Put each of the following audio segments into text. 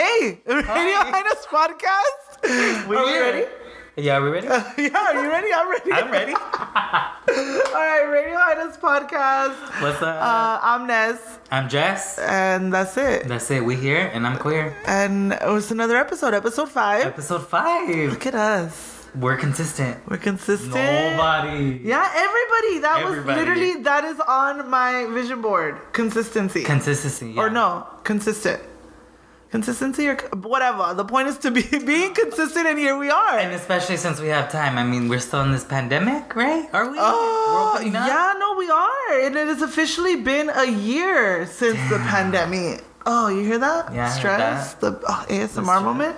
Hey, Radio Highness podcast. We Are we here. ready? Yeah, are we ready? yeah, are you ready? I'm ready. I'm ready. All right, Radio Highness podcast. What's up? Uh, I'm Ness, I'm Jess. and that's it. That's it. We here, and I'm queer. And it was another episode, episode five. Episode five. Look at us. We're consistent. We're consistent. Nobody. Yeah, everybody. That Everybody. was literally that is on my vision board. Consistency. Consistency. Yeah. Or no, consistent. Consistency or whatever. The point is to be being consistent, and here we are. And especially since we have time. I mean, we're still in this pandemic, right? Are we? Oh, We're opening up? yeah, no, we are. And it has officially been a year since the pandemic. Oh, you hear that? Yeah, Stress? The oh, ASMR stress. moment?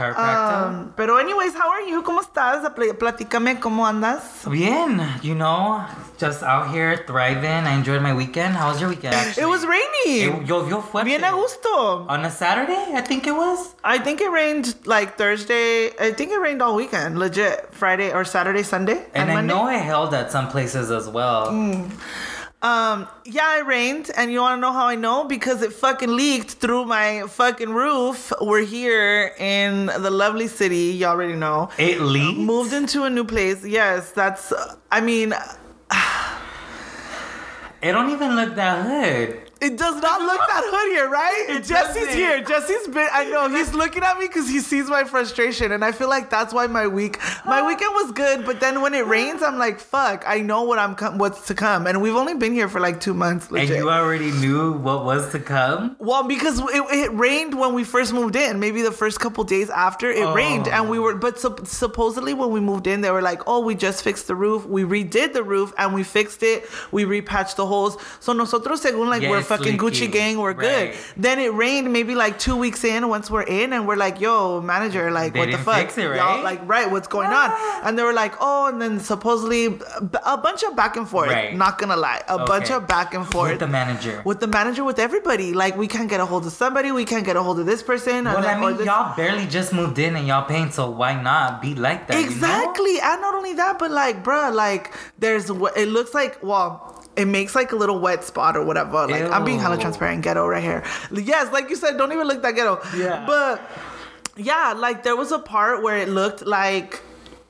Um, pero anyways, how are you? ¿Cómo estás? Pl- Platícame, ¿cómo andas? Bien. You know, just out here thriving. I enjoyed my weekend. How was your weekend? Actually? It was rainy. It, fuerte. Bien a gusto. On a Saturday, I think it was. I think it rained like Thursday. I think it rained all weekend. Legit. Friday or Saturday, Sunday. And I Monday. know it held at some places as well. Um, yeah, it rained, and you want to know how I know? Because it fucking leaked through my fucking roof. We're here in the lovely city. You already know. It leaked. Moved into a new place. Yes, that's. I mean, It don't even look that hood. It does not look that hood here, right? It Jesse's doesn't. here. Jesse's been. I know he's looking at me because he sees my frustration, and I feel like that's why my week, my weekend was good. But then when it rains, I'm like, fuck. I know what I'm com- what's to come, and we've only been here for like two months. And you already knew what was to come. Well, because it, it rained when we first moved in. Maybe the first couple days after it rained, and we oh. were. But sup- supposedly when we moved in, they were like, "Oh, we just fixed the roof. We redid the roof, and we fixed it. We repatched the holes. So nosotros, según like Yeah, we're fucking Gucci leaky. gang, we're good. Then it rained maybe like two weeks in. Once we're in, and we're like, "Yo, manager, like They what the fuck? it, Y'all, right? like right, what's going on?" Ah. And they were like, "Oh," and then supposedly a bunch of back and forth. Right. Not gonna lie, a bunch of back and forth With the manager. with the manager, with everybody. Like we can't get a hold of somebody, we can't get a hold of this person. and well, I mean, y'all barely just moved in and y'all paying, so why not be like that? you know? exactly. And not only that, but like, bruh, like there's wh- it looks like well. It makes like a little wet spot or whatever. Like I'm being hella Ew. transparent, ghetto right here. Yes, like you said, don't even look that ghetto. Yeah. But yeah, like there was a part where it looked like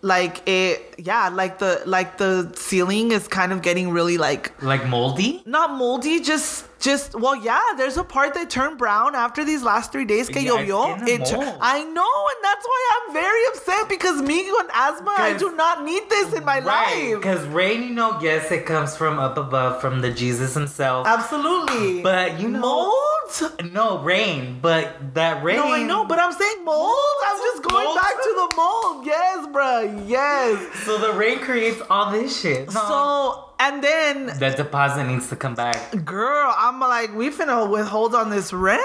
like it yeah, like the like the ceiling is kind of getting really like Like moldy? not moldy, just just well, yeah. There's a part that turned brown after these last three days. Que Yeah, llovió. It mold. I know, and that's why I'm very upset because me with asthma, I do not need this in my life. Because rain, you know, yes, it comes from up above, from the Jesus himself. Absolutely. But you know- mold. no, rain, but that rain. No, I know, but I'm saying mold. I'm just going Mold? back to the mold. Yes, bruh. Yes. So the rain creates all this shit. So and then the deposit needs to come back. Girl, I'm like, we finna withhold on this rent.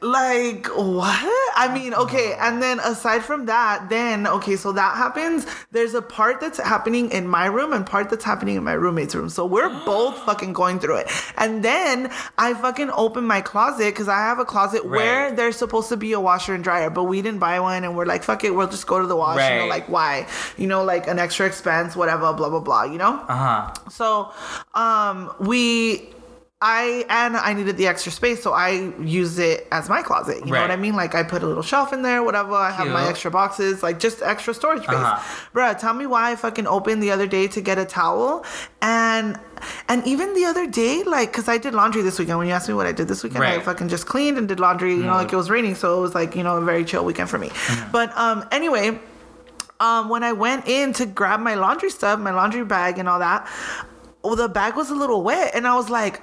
Like, what? I mean, okay, and then aside from that, then okay, so that happens. There's a part that's happening in my room and part that's happening in my roommate's room. So we're both fucking going through it. And then I fucking open my closet because I have a closet where there's supposed to be a washer and dryer, but we didn't buy one, and we're like, fuck it, we'll just go to the wash. You know, Right. like why? You know, like an extra expense, whatever, blah blah blah. You know. Uh huh. So, um, we, I, and I needed the extra space, so I use it as my closet. You know what I mean? Like I put a little shelf in there, whatever. I have my extra boxes, like just extra storage space. Uh-huh. Bruh, tell me why I fucking opened the other day to get a towel, and and even the other day, like, cause I did laundry this weekend. When you asked me what I did this weekend, I fucking just cleaned and did laundry. You know, like it was raining, so it was like you know a very chill weekend for me. But um, anyway um, when I went in to grab my laundry stuff, my laundry bag and all that, well, the bag was a little wet, and I was like,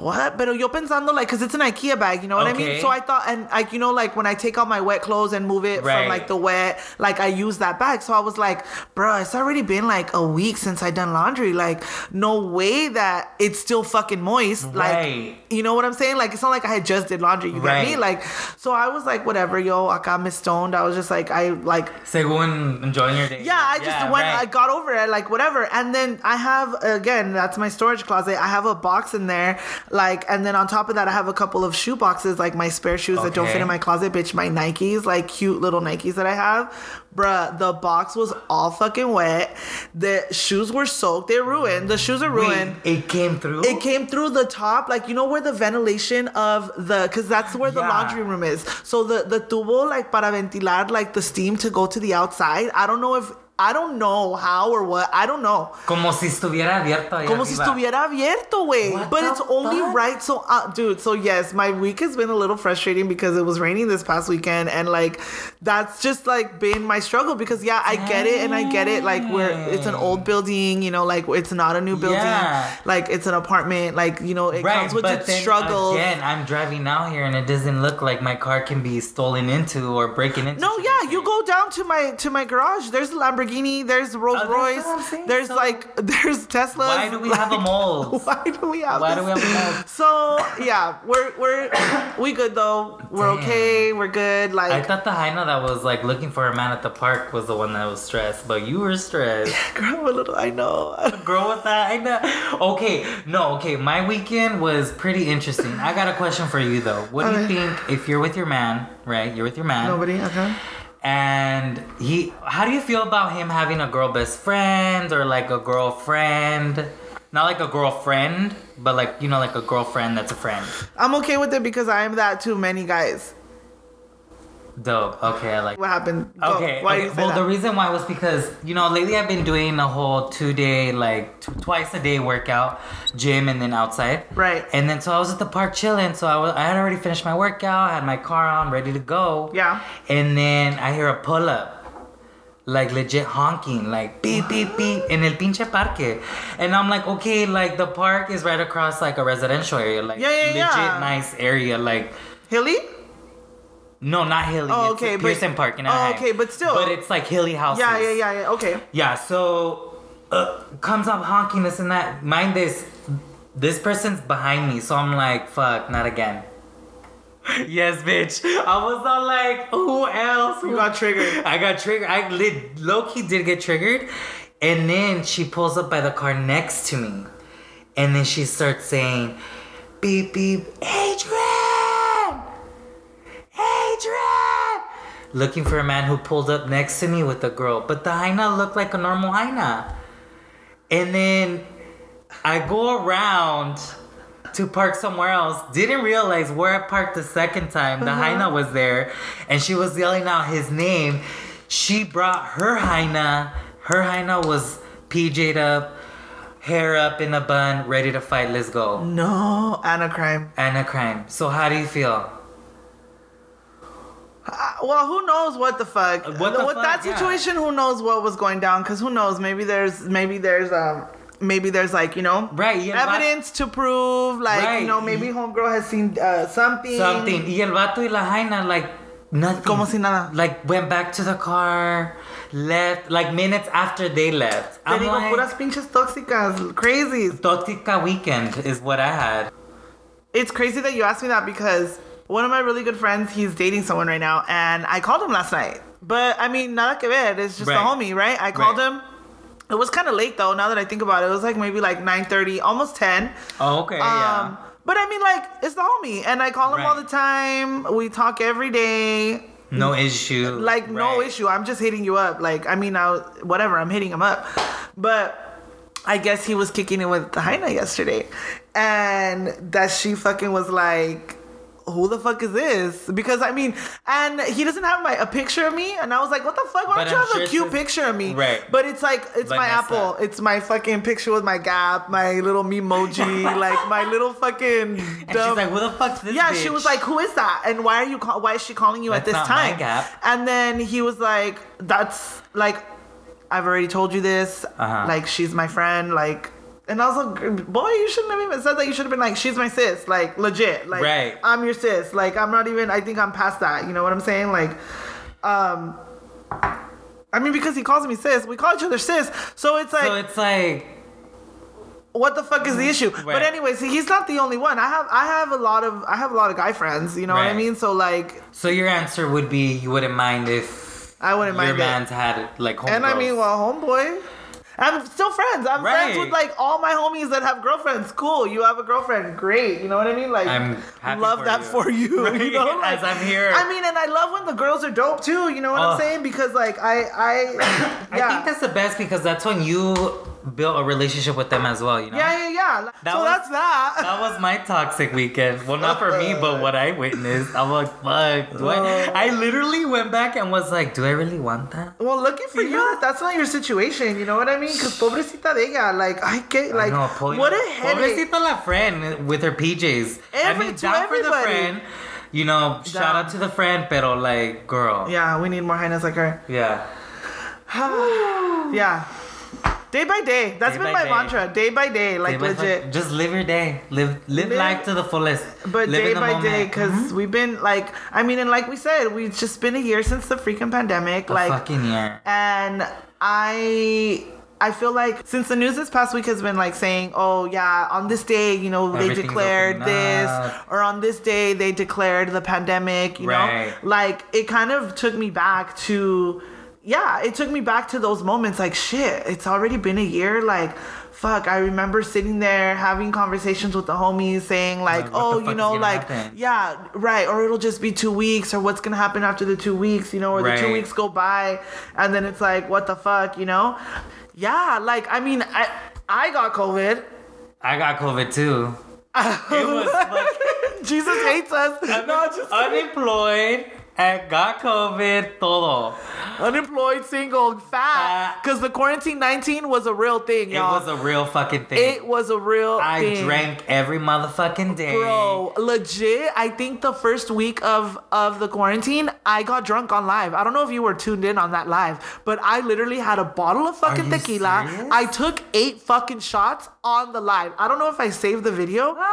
what? Pero yo pensando like, cause it's an IKEA bag, you know what I mean? Okay. So I thought, and like, you know, like when I take out my wet clothes and move it Right. from like the wet, like I use that bag. So I was like, bruh, it's already been like a week since I done laundry. Like, no way that it's still fucking moist. Like, you know what I'm saying? Like, it's not like I had just did laundry. You get me? Like, so I was like, whatever, yo, I got me stoned. I was just like, I like Según enjoying your day. yeah, I just went, I got over it, like whatever. And then I have, again, that's my storage closet. I have a box in there Like, and then on top of that, I have a couple of shoe boxes, like my spare shoes that don't fit in my closet, bitch. My Nikes, like cute little Nikes that I have. Bruh, the box was all fucking wet. The shoes were soaked. They're ruined. The shoes are ruined. Wait, it came through. It came through the top, like you know where the ventilation of the, cause that's where the Yeah. laundry room is. So the the tubo like para ventilar like the steam to go to the outside. I don't know if I don't know how or what. I don't know. Como si estuviera abierto ahí Como si estuviera abierto. What But it's only right. So, uh, dude, so yes, my week has been a little frustrating because it was raining this past weekend. And like, that's just like been my struggle because, yeah, I get it and I get it. Like, we're, it's an old building, you know, like it's not a new building. Yeah. Like, it's an apartment. Like, you know, it Right, comes with its struggles. again, I'm driving out here and it doesn't look like my car can be stolen into or breaking into. No, yeah, you go down to my to my garage. There's a Lamborghini. There's Rolls Oh, Royce. saying, There's so- like there's Teslas. Why do we have a like- mold? Why do we have? Why this? do we have a mold? So yeah, we're we're we good though. We're Damn. okay. We're good. Like I Like thought the hyena that was like looking for a man at the park was the one that was stressed, but you were stressed. girl, a little. I know. Girl with that, I know. Okay, no, okay. My weekend was pretty interesting. I got a question for you though. What do you think if you're with your man, right? You're with your man, Nobody. Okay. And he. How do you feel about him having a girl best friend or like a girlfriend? Not like a girlfriend, but like you know, like a girlfriend that's a friend. I'm okay with it because I am that to many guys. Dope. Okay, I like. What happened? Go. Okay. Why okay. well, that? the reason why was because you know lately I've been doing a whole two day like twice a day workout, gym and then outside. Right. And then so I was at the park chilling. So I was I had already finished my workout, I had my car on, ready to go. Yeah. And then I hear a pull up. Like legit honking, like beep beep beep in el pinche parque, and I'm like, okay, like the park is right across like a residential area, like Yeah, yeah, legit yeah. nice area, like Hilly. No, not hilly. Oh, it's okay, but- Pearson Park in Oh, okay, but still. But it's like hilly houses. Yeah, yeah, yeah, yeah. Okay. Yeah, so uh, comes up honking this and that. Mind this, this person's behind me, so I'm like, fuck, not again. yes, bitch. I was all like, who else? You got triggered. I got triggered. I lit, low key did get triggered, and then she pulls up by the car next to me, and then she starts saying, beep beep, Adrian, Adrian, looking for a man who pulled up next to me with a girl, but the hyena looked like a normal hyena, and then I go around. To park somewhere else, didn't realize where I parked the second time. The uh-huh. hyena was there, and she was yelling out his name. She brought her hyena. Her hyena was PJ'd up, hair up in a bun, ready to fight. Let's go. No, and a crime. And a crime. So how do you feel? Uh, well, who knows what the fuck? What the With fuck? that Yeah. situation, who knows what was going down? Because who knows? Maybe there's, maybe there's, um, maybe there's like you know, Right, yeah, evidence to prove, like Right. you know, maybe homegirl has seen uh, something. Something. Y el vato y la hyena like nothing. Como si nada. Like went back to the car, left. Like minutes after they left. Te I'm digo, like, puras pinches tóxicas, crazy. Tóxica weekend is what I had. It's crazy that you asked me that because one of my really good friends, he's dating someone right now, and I called him last night. But I mean, nada que ver. It's just Right. a homie, right? I called Right. him. It was kind of late though. Now that I think about it, it was like maybe like 9:30, almost 10. Oh, okay, yeah. Um, but I mean, like, it's the homie, and I call him all the time. We talk every day. No issue. Like, no issue. I'm just hitting you up. Like, I mean, I whatever. I'm hitting him up, but I guess he was kicking it with the Hyena yesterday, and that she fucking was like. Who the fuck is this? Because I mean, and he doesn't have my a picture of me, and I was like, "What the fuck? Why But don't you I'm have sure a cute picture of me?" Right. But it's like it's my Apple. It's my fucking picture with my Gap, my little memoji, like my little fucking. And she's like, "Who the fuck's this?" yeah, she was like, "Who is that? And why are you? Call- why is she calling you at this time?" Gap. And then he was like, "That's like, I've already told you this. Uh-huh. Like, she's my friend. Like." And I was like, boy, you shouldn't have even said that. You should have been like, she's my sis. Like, legit. Like, Right. I'm your sis. Like, I'm not even, I think I'm past that. You know what I'm saying? Like, um, I mean, because he calls me sis, we call each other sis. So it's like, So it's like, what the fuck is the issue? But anyways, he's not the only one. I have I have a lot of I have a lot of guy friends. You know what I mean? So like, so your answer would be you wouldn't mind if I wouldn't your mind it. man's had like And I mean, well, homeboy. I'm still friends. I'm friends with like all my homies that have girlfriends. Cool, you have a girlfriend. Great. You know what I mean? Like, I'm happy love for that you. for you. Right, You know, like, as I'm here. I mean, and I love when the girls are dope too. You know what I'm saying? Because like I, I, yeah. I think that's the best because that's when you build a relationship with them as well. You know. yeah, yeah, yeah. That so was- that's that. That was my toxic weekend. Well, not for me, but what I witnessed. I'm like, fuck. Do. I, I literally went back and was like, do I really want that? Well, looking for you, that's not your situation. You know what I mean? Because pobrecita de ella, like I get, like, I know, what a headache. Pobrecita la friend with her PJs. I mean, down for the friend. You know, shout out to the friend, pero like, girl. Yeah, we need more hyenas like her. Yeah. yeah. Day by day. That's Day been my day. mantra. Day by day, like Day by- legit. Just live your day. Live live Live- life to the fullest. But live day by day, moment. because Mhm. we've been like, I mean, and like we said, we've just been a year since the freaking pandemic. A like, fucking year. and I I feel like since the news this past week has been like saying, oh yeah, on this day, you know, they declared this, up. or on this day they declared the pandemic, you Right. know, like it kind of took me back to, yeah, it took me back to those moments. Like shit, it's already been a year. Like. Fuck, I remember sitting there having conversations with the homies saying like, Like, oh, you know, like, happen? yeah, right, or it'll just be two weeks, or what's gonna happen after the two weeks, you know, or the two weeks go by, and then it's like, what the fuck, you know? Yeah, like I mean, I I got COVID. I got COVID too. It was like Jesus hates us. No, just unemployed and got COVID todo. unemployed, single, fat. Because the quarantine nineteen was a real thing, It y'all. It was a real fucking thing. it was a real I thing. drank every motherfucking day. Bro, legit. I think the first week of of the quarantine, I got drunk on live. I don't know if you were tuned in on that live, but I literally had a bottle of fucking tequila. serious? I took eight fucking shots on the live. I don't know if I saved the video, Ah!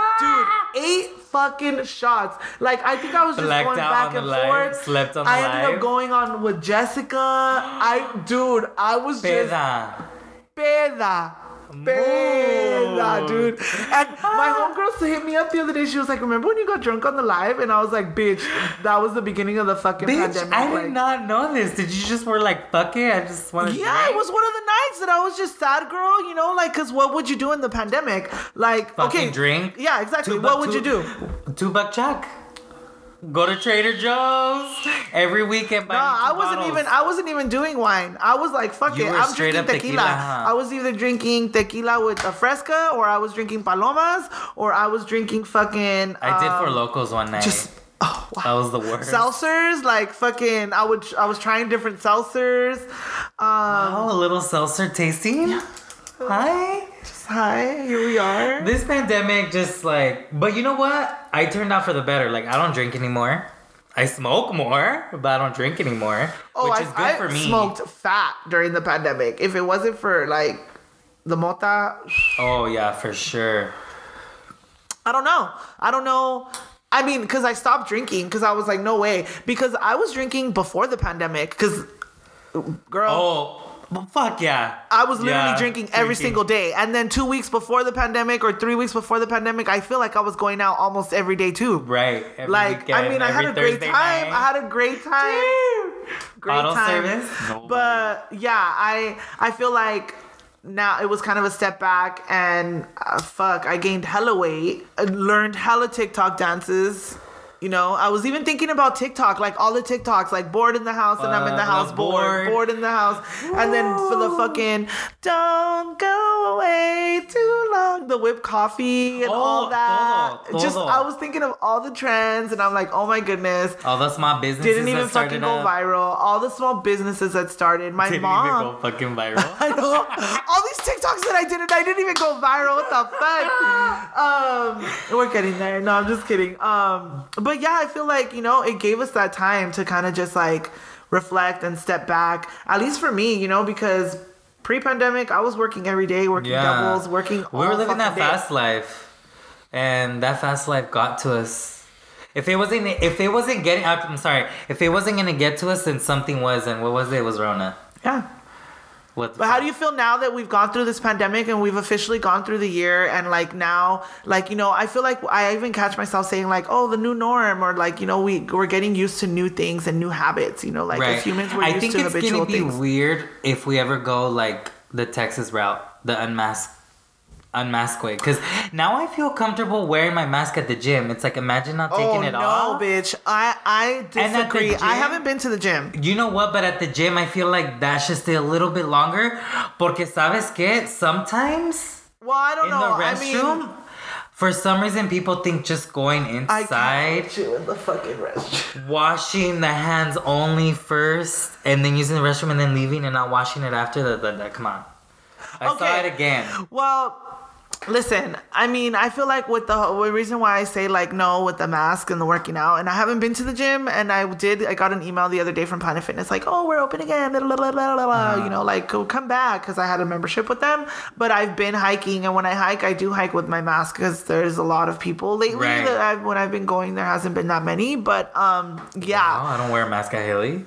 dude. Eight fucking shots. Like I think I was just Blacked going back and forth. Slept on the I ended up going on with Jessica. I, dude, I was just Peda. Peda. Peda, dude. And my homegirl hit me up the other day. She was like, Remember when you got drunk on the live? And I was like, Bitch, that was the beginning of the fucking Bitch, pandemic. I like, did not know this. Did you just were like, fuck it, I just want to yeah, it was one of the nights that I was just sad, girl. You know, like, cause what would you do in the pandemic? Like, Fucking okay, drink. Yeah, exactly. Two what buck- would you do? Two buck chuck. Go to Trader Joe's every weekend. No, I wasn't bottles. even. I wasn't even doing wine. I was like, "Fuck You it, I'm drinking tequila." tequila, huh? I was either drinking tequila with a fresca, or I was drinking palomas, or I was drinking fucking. I did for um, locals one night. Just oh wow. that was the worst. seltzers like fucking i would i was trying different seltzers um oh, a little seltzer tasting. Hi. Hi here we are This pandemic just like, but you know what? I turned out for the better. Like, I don't drink anymore. I smoke more, but I don't drink anymore, oh which I, is good I for me. smoked fat during the pandemic if it wasn't for like the mota Oh yeah, for sure. i don't know i don't know i mean because i stopped drinking because i was like no way because i was drinking before the pandemic because girl Oh, well, fuck yeah. I was literally Yeah, drinking every drinking. single day. And then two weeks before the pandemic or three weeks before the pandemic, I feel like I was going out almost every day too. Right. every Like, I mean, I had a great time. night. I had a great time. Great Bottle time. service? But yeah, I I feel like now it was kind of a step back and uh, fuck, I gained hella weight. I learned hella TikTok dances. You know, I was even thinking about TikTok, like all the TikToks, like bored in the house and I'm in the Uh, house bored, bored. bored in the house. And then for the fucking don't go away too long, the whipped coffee and Oh, all that. todo, Just. I was thinking of all the trends and I'm like, oh my goodness. All the small businesses Didn't even fucking go up. viral. All the small businesses that started. My Didn't mom. even go fucking viral. I know. All these TikToks that I did and I didn't even go viral. What the fuck? Um, we're getting there. No, I'm just kidding. Um, but yeah, I feel like, you know, it gave us that time to kind of just like reflect and step back. At least for me, you know, because pre-pandemic, I was working every day, working Yeah. doubles, working. we were living that day. fast life, and that fast life got to us. If it wasn't, if it wasn't getting, I'm sorry, if it wasn't gonna get to us, then something was, and what was it? It was Rona. Yeah. But how do you feel now that we've gone through this pandemic and we've officially gone through the year and like now, like you know, I feel like I even catch myself saying like, "Oh, the new norm," or like you know, we we're getting used to new things and new habits. You know, like as humans, we're I used think to it's habitual gonna be things. weird if we ever go like the Texas route, the unmask, unmask way. Because now I feel comfortable wearing my mask at the gym. It's like imagine not taking oh it no, off. bitch! I I disagree. I haven't been to the gym. You know what? But at the gym, I feel like that should stay a little bit longer. Porque sabes que sometimes Well, I don't in know. the I mean, for some reason, people think just going I inside. you in the fucking restroom. washing the hands only first and then using the restroom and then leaving and not washing it after that, that, that- come on i saw it again Well, listen, I mean, I feel like with the the reason why I say like no with the mask and the working out, and I haven't been to the gym, and I did, I got an email the other day from Planet Fitness like, oh, we're open again, blah, blah, blah, blah, blah, blah, Uh-huh. you know, like go come back because I had a membership with them. But I've been hiking, and when I hike, I do hike with my mask because there's a lot of people lately. Right. That I've, when I've been going, there hasn't been that many, but um, yeah. oh, i don't wear a mask at haley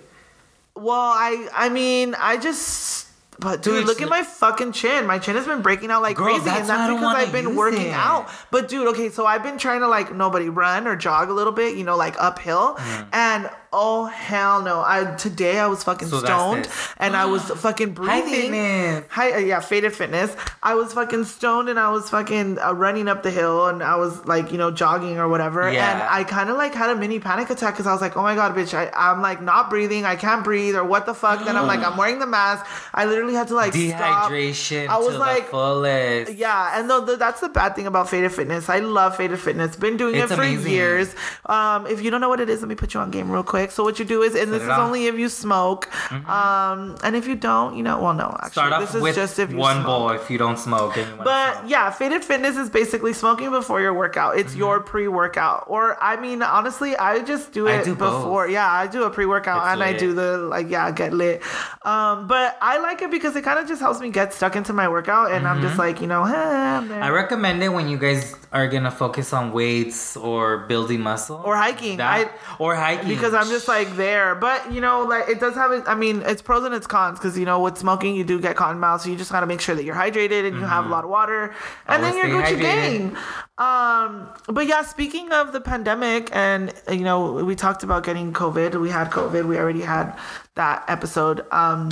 Well, I I mean, I just but dude, Dude, look at my fucking chin. My chin has been breaking out like Girl, crazy, and that's because I've been working it. out. But dude, okay, so I've been trying to like nobody run or jog a little bit, you know, like uphill, Mm. and oh hell no! I today I was fucking So stoned, and I was fucking Hi, breathing. fitness. Hi, uh, yeah, faded fitness. I was fucking stoned and I was fucking uh, running up the hill and I was like, you know, jogging or whatever. Yeah. And I kind of like had a mini panic attack because I was like, oh my god, bitch, I, I'm like not breathing. I can't breathe or what the fuck. then I'm like, I'm wearing the mask. I literally had to like stop. dehydration I was to like- the fullest Yeah, and the, the, that's the bad thing about Faded Fitness. I love Faded Fitness. Been doing It's it for amazing. years. Um, if you don't know what it is, let me put you on game real quick. So what you do is, and this is off. Mm-hmm. only if you smoke. Um, and if you don't, you know, well, no, actually, start off this is with just if you one smoke. bowl if you don't smoke and you wanna But smoke. yeah, Faded Fitness is basically smoking before your workout. It's your pre-workout, or I mean, honestly, I just do it do both. before. Yeah, I do a pre-workout It's and I do the like, yeah, get lit. Um, but I like it because it kind of just helps me get stuck into my workout, and I'm just like, you know, eh. Mm-hmm. I recommend it when you guys are gonna focus on weights or building muscle Or hiking. That- or hiking because I'm just like there. But you know, like it does have. I mean, it's pros and it's cons because you know with smoking you do get cotton mouth, so you just gotta make sure that you're hydrated and you have a lot of water, and then you're Gucci gang. Um, but yeah, speaking of the pandemic, and you know, we talked about getting COVID. We had COVID. We already had that episode um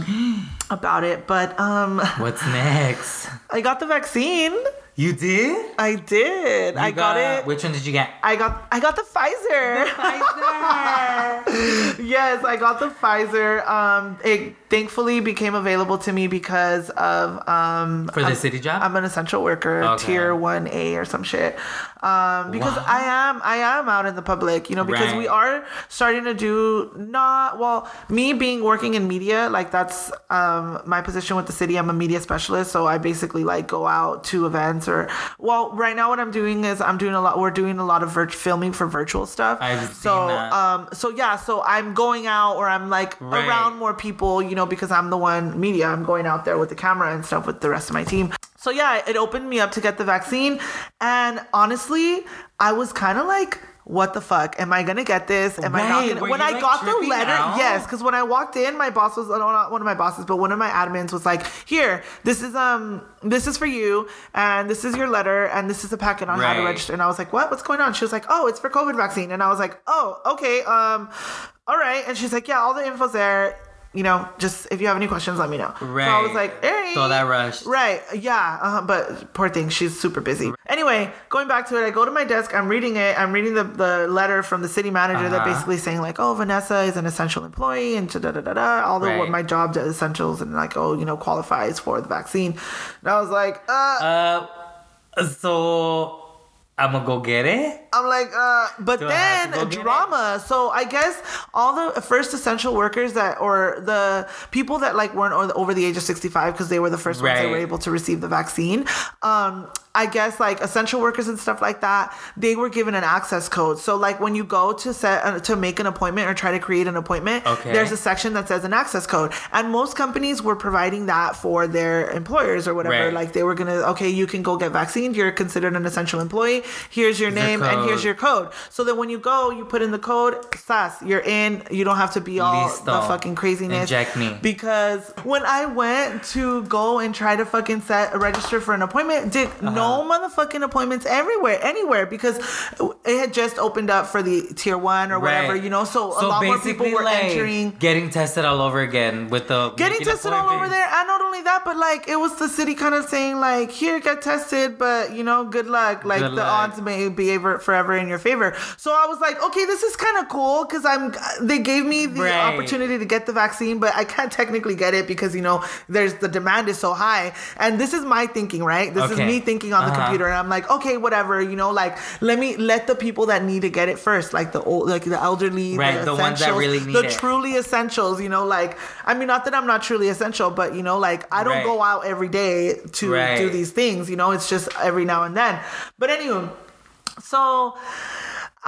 about it. But um, what's next I got the vaccine. you did I did. You I got, it. which one did you get I got I got the Pfizer. yes, I got the Pfizer. Um, it thankfully became available to me because of um. for the I'm- city job I'm an essential worker, Okay. tier one A or some shit. Um, because Wow. I am I am out in the public, you know, because Right. we are starting to do not well. Me being working in media, like that's um my position with the city. I'm a media specialist, so I basically like go out to events or well, right now what I'm doing is I'm doing a lot. We're doing a lot of virt- filming for virtual stuff. I've seen so that. um so yeah, so I'm going out or I'm like Right. around more people, you know, because I'm the one media. I'm going out there with the camera and stuff with the rest of my team. So yeah, it opened me up to get the vaccine, and honestly, I was kind of like. What the fuck? Am I gonna get this? Am I not gonna? When I like, got the letter, out? yes, because when I walked in, my boss was not one of my bosses, but one of my admins was like, "Here, this is um, this is for you, and this is your letter, and this is a packet on how to register." And I was like, "What? What's going on?" She was like, "Oh, it's for COVID vaccine," and I was like, "Oh, okay, um, all right." And she's like, "Yeah, all the info's there. You know, just if you have any questions, let me know." Right. So I was like, "Hey." So that rush. Right. Yeah. Uh-huh. but poor thing, she's super busy. Anyway, going back to it, I go to my desk. I'm reading it. I'm reading the, the letter from the city manager that Uh-huh. basically saying like, oh, Vanessa is an essential employee and da da da da. All the what my job does essentials and like, oh, you know, qualifies for the vaccine. And I was like, uh, uh so i'm gonna go get it I'm like, uh, but Do then get it? drama. So I guess all the first essential workers that, or the people that like weren't over the age of 65 because they were the first ones that were able to receive the vaccine. Um, I guess like essential workers and stuff like that, they were given an access code. So like when you go to set uh, to make an appointment or try to create an appointment, Okay. there's a section that says an access code, and most companies were providing that for their employers or whatever. Right. Like they were gonna, okay, you can go get vaccinated. You're considered an essential employee. Here's your name and here's your code. So that when you go, you put in the code, sas, you're in. You don't have to be all Listo. the fucking craziness. Inject me. Because when I went to go and try to fucking set register for an appointment, did Uh-huh. no no motherfucking appointments everywhere, anywhere, because it had just opened up for the tier one or whatever, Right. you know. So, a lot more people were like, entering. getting tested all over again with the Getting tested all over there, and not only that, but like it was the city kind of saying like, "Here, get tested, but you know, good luck." Like Good the luck. odds may be ever forever in your favor. So I was like, "Okay, this is kind of cool," because I'm. They gave me the Right. opportunity to get the vaccine, but I can't technically get it because you know there's the demand is so high, and this is my thinking, right? This is me thinking on the Uh-huh. computer, and I'm like, okay, whatever, you know, like let me let the people that need to get it first, like the old, like the elderly, Right, the ones that really need the it. truly essentials, you know, like I mean, not that I'm not truly essential, but you know, like I don't Right. go out every day to Right. do these things, you know, it's just every now and then. But anyway, so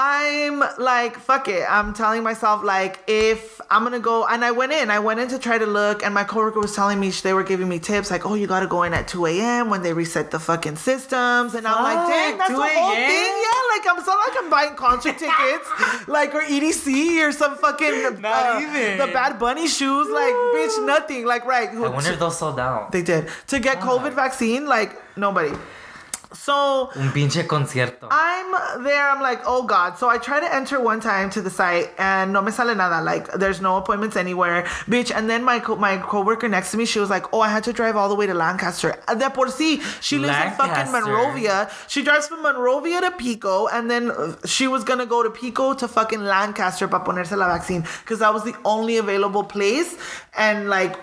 I'm like, fuck it. I'm telling myself, like, if I'm gonna go, and I went in, I went in to try to look, and my coworker was telling me, they were giving me tips, like, oh, you gotta go in at 2 a.m. when they reset the fucking systems. And I'm like, dang, that's the whole thing. Yeah, like, I'm so like I'm buying concert tickets, like, or EDC or some fucking, Not uh, even. the Bad Bunny shoes, like, bitch, nothing. Like, right. I wonder if those sold out. they did. To get COVID vaccine, like, nobody. So, Un pinche concierto. I'm there. I'm like, oh god. So I try to enter one time to the site, and no me sale nada. Like, there's no appointments anywhere, bitch. And then my co- my coworker next to me, she was like, oh, I had to drive all the way to Lancaster. Uh, De por sí, she lives in fucking Lancaster. Monrovia. She drives from Monrovia to Pico, and then uh, she was gonna go to Pico to fucking Lancaster para ponerse la vaccine because that was the only available place. And like.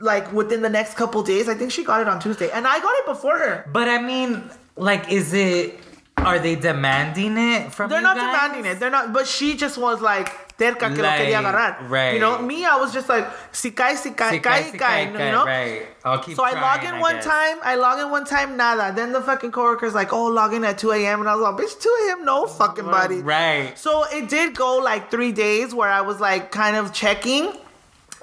Like within the next couple days, I think she got it on Tuesday, and I got it before her. But I mean, like, is it? Are they demanding it from They're not guys? demanding it. They're not. But she just was like terca que lo quería agarrar. right. You know, me, I was just like si cae, si cae, Si cae, si cae, you know. Right. I'll keep So I log in I one guess. time. I log in one time. Nada. Then the fucking coworker's like, "Oh, log in at 2 a.m." And I was like, "Bitch, 2 a.m. No fucking body." Right. So it did go like three days where I was like kind of checking,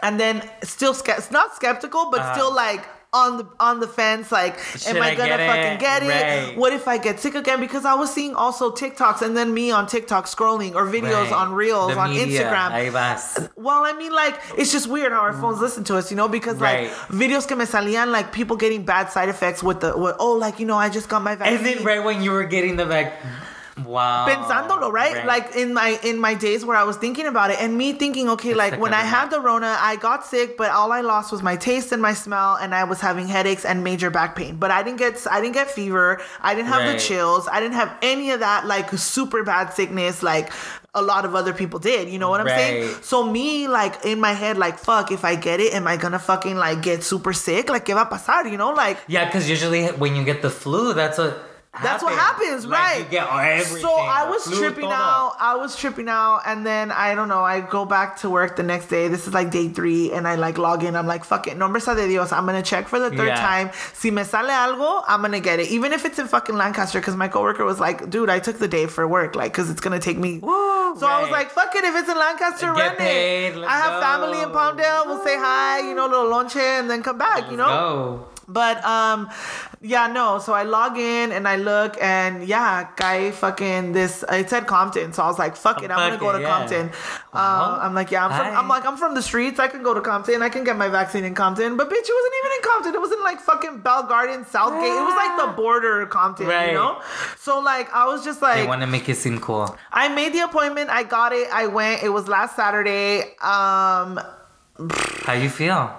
and then still ske- it's not skeptical, but Uh-huh. still like on the on the fence. Like, Should am I, I gonna fucking it? get it? Right. What if I get sick again? Because I was seeing also TikToks and then me on TikTok scrolling or videos Right. on Reels The on media, Instagram. Well, I mean, like, it's just weird how our phones listen to us, you know, because Right. like videos que me salían, like people getting bad side effects with the, with, oh, like, you know, I just got my vaccine. And then right when you were getting the vac, wow. pensándolo, right? Like in my in my days where I was thinking about it, and me thinking, okay, like like when I had the Rona, I got sick, but all I lost was my taste and my smell, and I was having headaches and major back pain. But I didn't get I didn't get fever. I didn't have Right. the chills. I didn't have any of that like super bad sickness like a lot of other people did. You know what I'm saying? So me like in my head like fuck if I get it, am I gonna fucking like get super sick? Like ¿qué va a pasar? You know like. Yeah, because usually when you get the flu, that's what. That's what happens, Like, right? You get everything. So I was tripping out. I was tripping out, and then I don't know. I go back to work the next day. This is like day three, and I like log in. I'm like, fuck it, nombre de Dios. I'm gonna check for the third Yeah. time. Si me sale algo, I'm gonna get it, even if it's in fucking Lancaster. Because my coworker was like, dude, I took the day for work, like, because it's gonna take me. Woo, So I was like, fuck it, if it's in Lancaster, Get run paid, it. let's I have family in go. Palmdale. We'll say hi, you know, little lunch and then come back, you know. Go. But um, yeah, no. So I log in and I look, and yeah, guy fucking this. It said Compton, so I was like, "Fuck it, I'm gonna go to yeah. Compton." Wow. Uh, I'm like, "Yeah, I'm from." I'm like, "I'm from the streets. I can go to Compton. I can get my vaccine in Compton." But bitch, it wasn't even in Compton. It was in like fucking Bell Garden, Southgate. It was like the border of Compton, Right. you know. So like, I was just like I want to make it seem cool. I made the appointment. I got it. I went. It was last Saturday. Um, How you feel?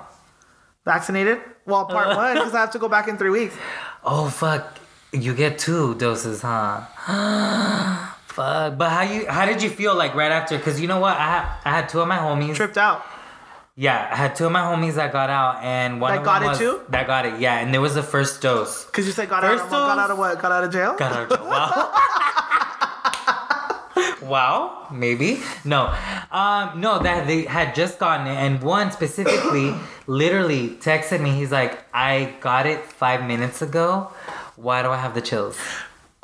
vaccinated. Well, part oh. one because I have to go back in three weeks. Oh fuck! You get two doses, huh? fuck. But how you? How did you feel like right after? Because you know what? I had, I had two of my homies. Tripped out. Yeah, I had two of my homies that got out, and one That of got them it too? That got it. Yeah, and it was the first dose. Cause you said got out, First of, got out of what? Got out of jail? Got out. of- Wow. Wow. Maybe no. Um, no, that they had just gotten it, and one specifically, literally texted me. He's like, "I got it five minutes ago. Why do I have the chills?"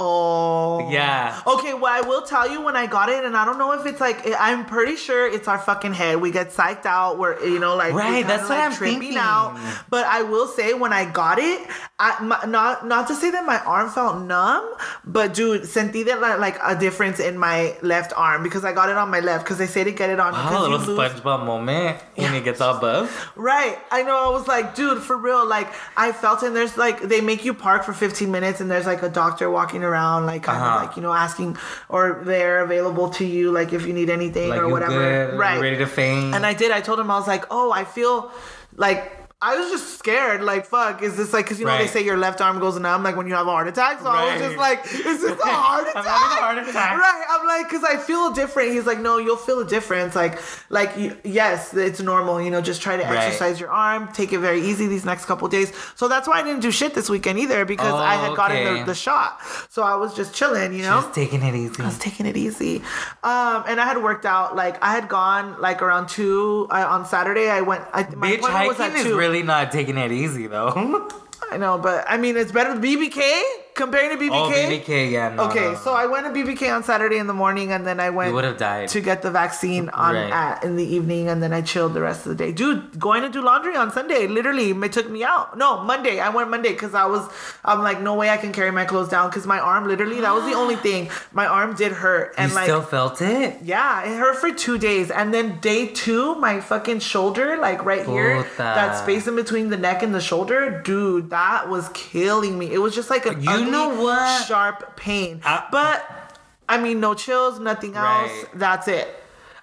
Oh. Yeah. Okay, well, I will tell you when I got it, and I don't know if it's like, I'm pretty sure it's our fucking head. We get psyched out. We're, you know, like, Right, that's what like, I'm tripping thinking. out. But I will say, when I got it, I, my, not not to say that my arm felt numb, but dude, sentí that like, like a difference in my left arm because I got it on my left because they say to get it on. Oh, a because you little lose- SpongeBob moment when he gets all buff. Right. I know. I was like, dude, for real. Like, I felt it. And there's like, they make you park for 15 minutes, and there's like a doctor walking around, like, kind Uh-huh. of like, you know, asking, or they're available to you, like, if you need anything Like or whatever. good, right. ready to faint. And I did. I told him, I was like, oh, I feel like. I was just scared, like, fuck, is this like, because you know, they say your left arm goes numb, like when you have a heart attack. So I was just like, is this a heart I'm attack? having a heart attack. Right. I'm like, because I feel different. He's like, no, you'll feel a difference. Like, like, yes, it's normal. You know, just try to Right. exercise your arm, take it very easy these next couple days. So that's why I didn't do shit this weekend either because I Oh, had gotten the, the shot. So I was just chilling, you know? Just taking it easy. I was taking it easy. Um, and I had worked out, like, I had gone, like, around two uh, on Saturday. I went, I, my Bitch, appointment was at two. really not taking it easy though. I know, but I mean, it's better than BBK comparing to BBK. oh, BBK, yeah, no. Okay, no, so I went to BBK on Saturday in the morning, and then I went You would have died. to get the vaccine on Right. at, in the evening, and then I chilled the rest of the day. Dude, going to do laundry on Sunday literally it took me out. No, Monday. I went Monday because I was I'm like, no way I can carry my clothes down because my arm literally that was the only thing. My arm did hurt, and you like. still felt it? yeah, it hurt for two days. And then day two, my fucking shoulder, like right here, that space in between the neck and the shoulder, dude, that was killing me. It was just like an You know what? sharp pain. I- but I mean, no chills, nothing else. That's it.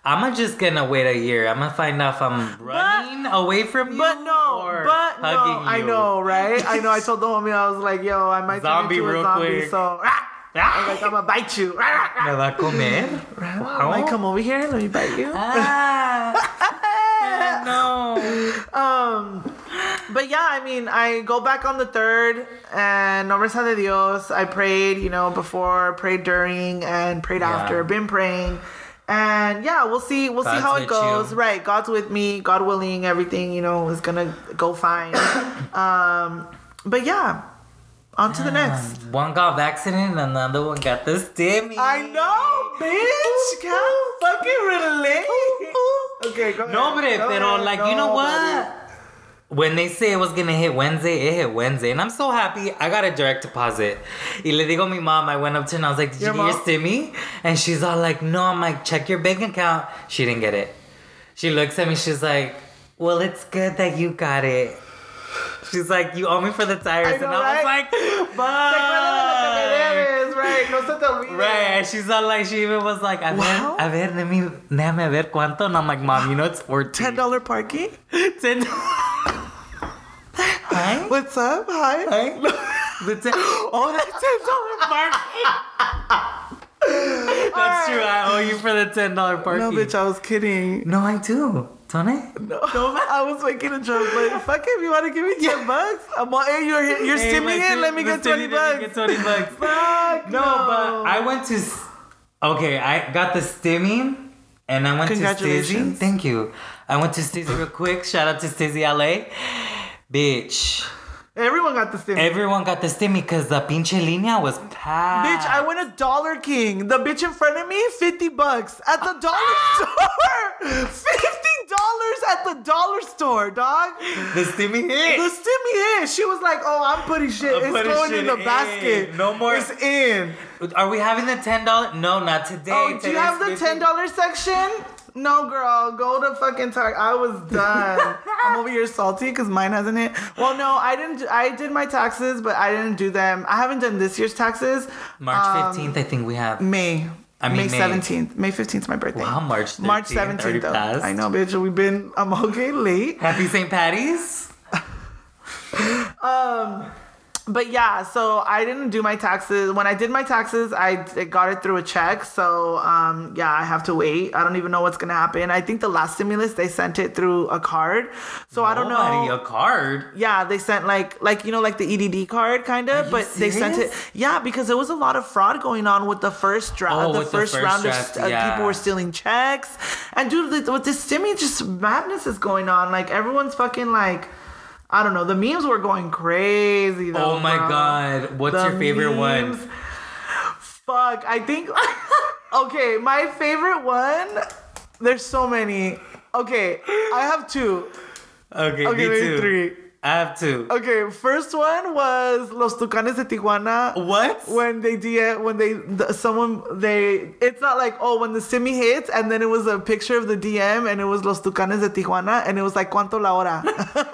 I'm just gonna wait a year. I'm gonna find out if I'm running away from you But no, or but no, hugging I know, right? I know. I told the homie, I was like, "Yo, I might Zombie turn into a zombie." quick. So, I was like, "I'm gonna bite you." Me va a comer? I might come over here. Let me bite you. Ah, no. Um, but yeah, I mean, I go back on the third, and no mercy de Dios. I prayed, you know, before, prayed during, and prayed Yeah. after. Been praying, and yeah, we'll see. We'll see how it goes. you. Right, God's with me. God willing, everything you know is gonna go fine. um, but yeah, on to the next. One got vaccinated and another one got the stimmy. I know, bitch. Can't fucking relate. Okay, go ahead. No, but Go pero ahead. like you know what? When they say it was gonna hit Wednesday, it hit Wednesday, and I'm so happy. I got a direct deposit. Y le digo mi mom, I went up to her and I was like, "Did Your you get your mom? stimmy?" And she's all like, "No." I'm like, "Check your bank account." She didn't get it. She looks at me. She's like, "Well, it's good that you got it." She's like, "You owe me for the tires," know, and I was like, "Fuck." Recuérdame lo que me debes, right? No se te olvide. Right, and she's all like, she even was like, a ver, Wow. a ver, let me, déjame ver cuánto. And I'm like, mom, you know it's 14. Ten dollar parking. Ten. Hi. What's up? Hi. Hi. The ten. Oh, that's ten dollar parking. That's true. I owe you for the ten dollar parking. No, bitch, I was kidding. No, I do. Don't I? No, I was making a joke, but fuck it, if you want to give me ten bucks, I'm all, hey, you're you're Hey, stimming it. Let me get twenty stimmy, let me bucks. Get twenty bucks. Fuck No, but I went to. Okay, I got the stimmy, and I went to Stizzy. Thank you. I went to Stizzy real quick. Shout out to Stizzy LA. Bitch, everyone got the stimmy. everyone got the stimmy because the pinche línea was packed. Bitch, I went a Dollar King. The bitch in front of me, 50 bucks at the dollar store. $50 at the dollar store, dog. The stimmy hit. The stimmy hit. She was like, oh, I'm putting shit. I'm it's putting going shit in the in. basket. No more- It's in. Are we having the ten dollar? No, not today. Oh, do you have the ten dollar section? No, girl, go to fucking Target. I was done. I'm over here salty because mine hasn't hit. Well, no, I didn't. I did my taxes, but I didn't do them. I haven't done this year's taxes. March Um, fifteenth, I think we have. May. I mean, May seventeenth. May fifteenth is my birthday. Wow, March March 13th, already seventeenth. though. I know, bitch. We've been. I'm okay late. Happy St. Patty's. Um, But yeah, so I didn't do my taxes. When I did my taxes, I got it through a check. So um, yeah, I have to wait. I don't even know what's gonna happen. I think the last stimulus they sent it through a card. So I don't know. A card. Yeah, they sent like like you know like the EDD card kind of, but they sent it. Yeah, because there was a lot of fraud going on with the first draft. Oh, the, with the first first round draft, of uh, yeah. people were stealing checks, and dude, with- with this stimmy, just madness is going on. Like everyone's fucking like. I don't know. The memes were going crazy though. Oh my bro. god. What's The your favorite one? Fuck, I think. Okay, my favorite one. There's so many. Okay, I have two. Okay, Okay, me too. three. I have two. Okay, first one was Los Tucanes de Tijuana. What? When they DM, when they the, someone they, it's not like oh when the stimmy hits and then it was a picture of the DM and it was Los Tucanes de Tijuana and it was like cuánto la hora.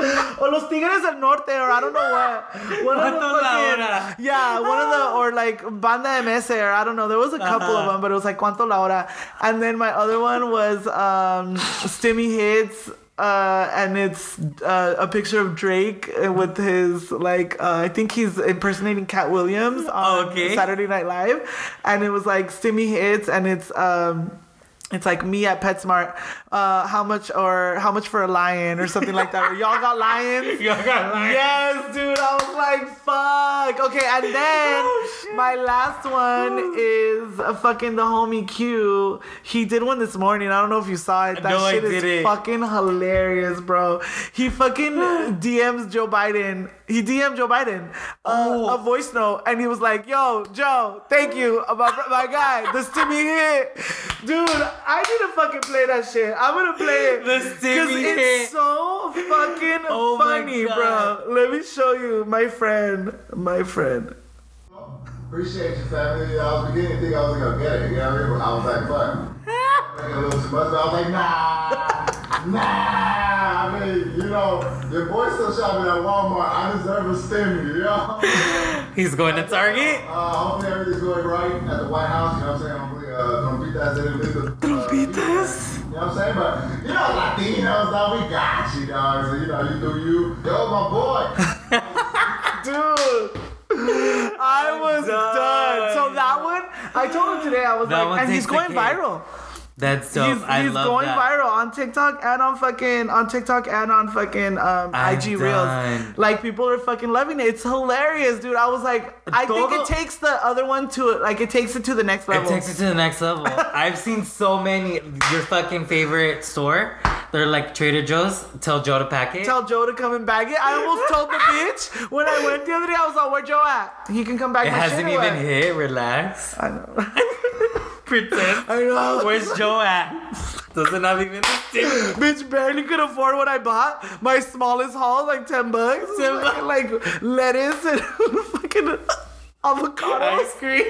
or Los Tigres del Norte or I don't know what. One of the la fucking- hora? Yeah, one of the or like Banda MS or I don't know. There was a couple of Uh-huh. them, but it was like cuánto la hora. And then my other one was um Stimmy hits. Uh, and it's uh, a picture of Drake with his like uh, I think he's impersonating Katt Williams on Okay. Saturday Night Live, and it was like Stimmy hits, and it's um, it's like me at PetSmart, uh, how much or how much for a lion or something like that. Or y'all got lions? Y'all got lions? Yes, dude. I was like, fuck. Okay, and then Oh, my last one is a fucking the homie Q. He did one this morning. I don't know if you saw it. That No, I shit is didn't. fucking hilarious, bro. He fucking DMs Joe Biden. He DM'd Joe Biden uh, Oh. a voice note, and he was like, "Yo, Joe, thank you about my guy, the Stimmy hit, dude. I need to fucking play that shit. I'm gonna play it The because it's hit. so fucking Oh funny, bro. Let me show you, my friend, my friend. Appreciate you, family. I was beginning to think I was gonna get it. You know what I mean? I was like, fuck. Making a little too much, I was like, nah, nah. I mean, you know, your boy still shopping at Walmart. I deserve a stimmy, you know? He's going to Target. Uh, hopefully everything's going right at the White House. You know what I'm saying? Hopefully, uh, trompitas didn't leave the. Uh, Trompitas? You know what I'm saying? But, you know, Latinos, dog, we got you, dog. So, you know, you do you. Yo, my boy. Dude. I was done. done. So that one, I told him today. I was That like, and he's going cake. viral. That's so. he's he's going that. viral on TikTok and on fucking on TikTok and on fucking um, I'm IG done. Reels. Like people are fucking loving it. It's hilarious, dude. I was like, I think it takes the other one to like it takes it to the next level. It takes it to the next level. I've seen so many. Your fucking favorite store. They're like Trader Joe's. Tell Joe to pack it. Tell Joe to come and bag it. I almost told the bitch when I went the other day. I was like, "Where Joe at? He can come back." it hasn't shit even what?" hit. Relax. I know. Pretend. I know. Where's Joe at? Doesn't have even a stick. Bitch barely could afford what I bought. My smallest haul, like 10 bucks. 10 Fucking, like lettuce and fucking avocado. Ice cream.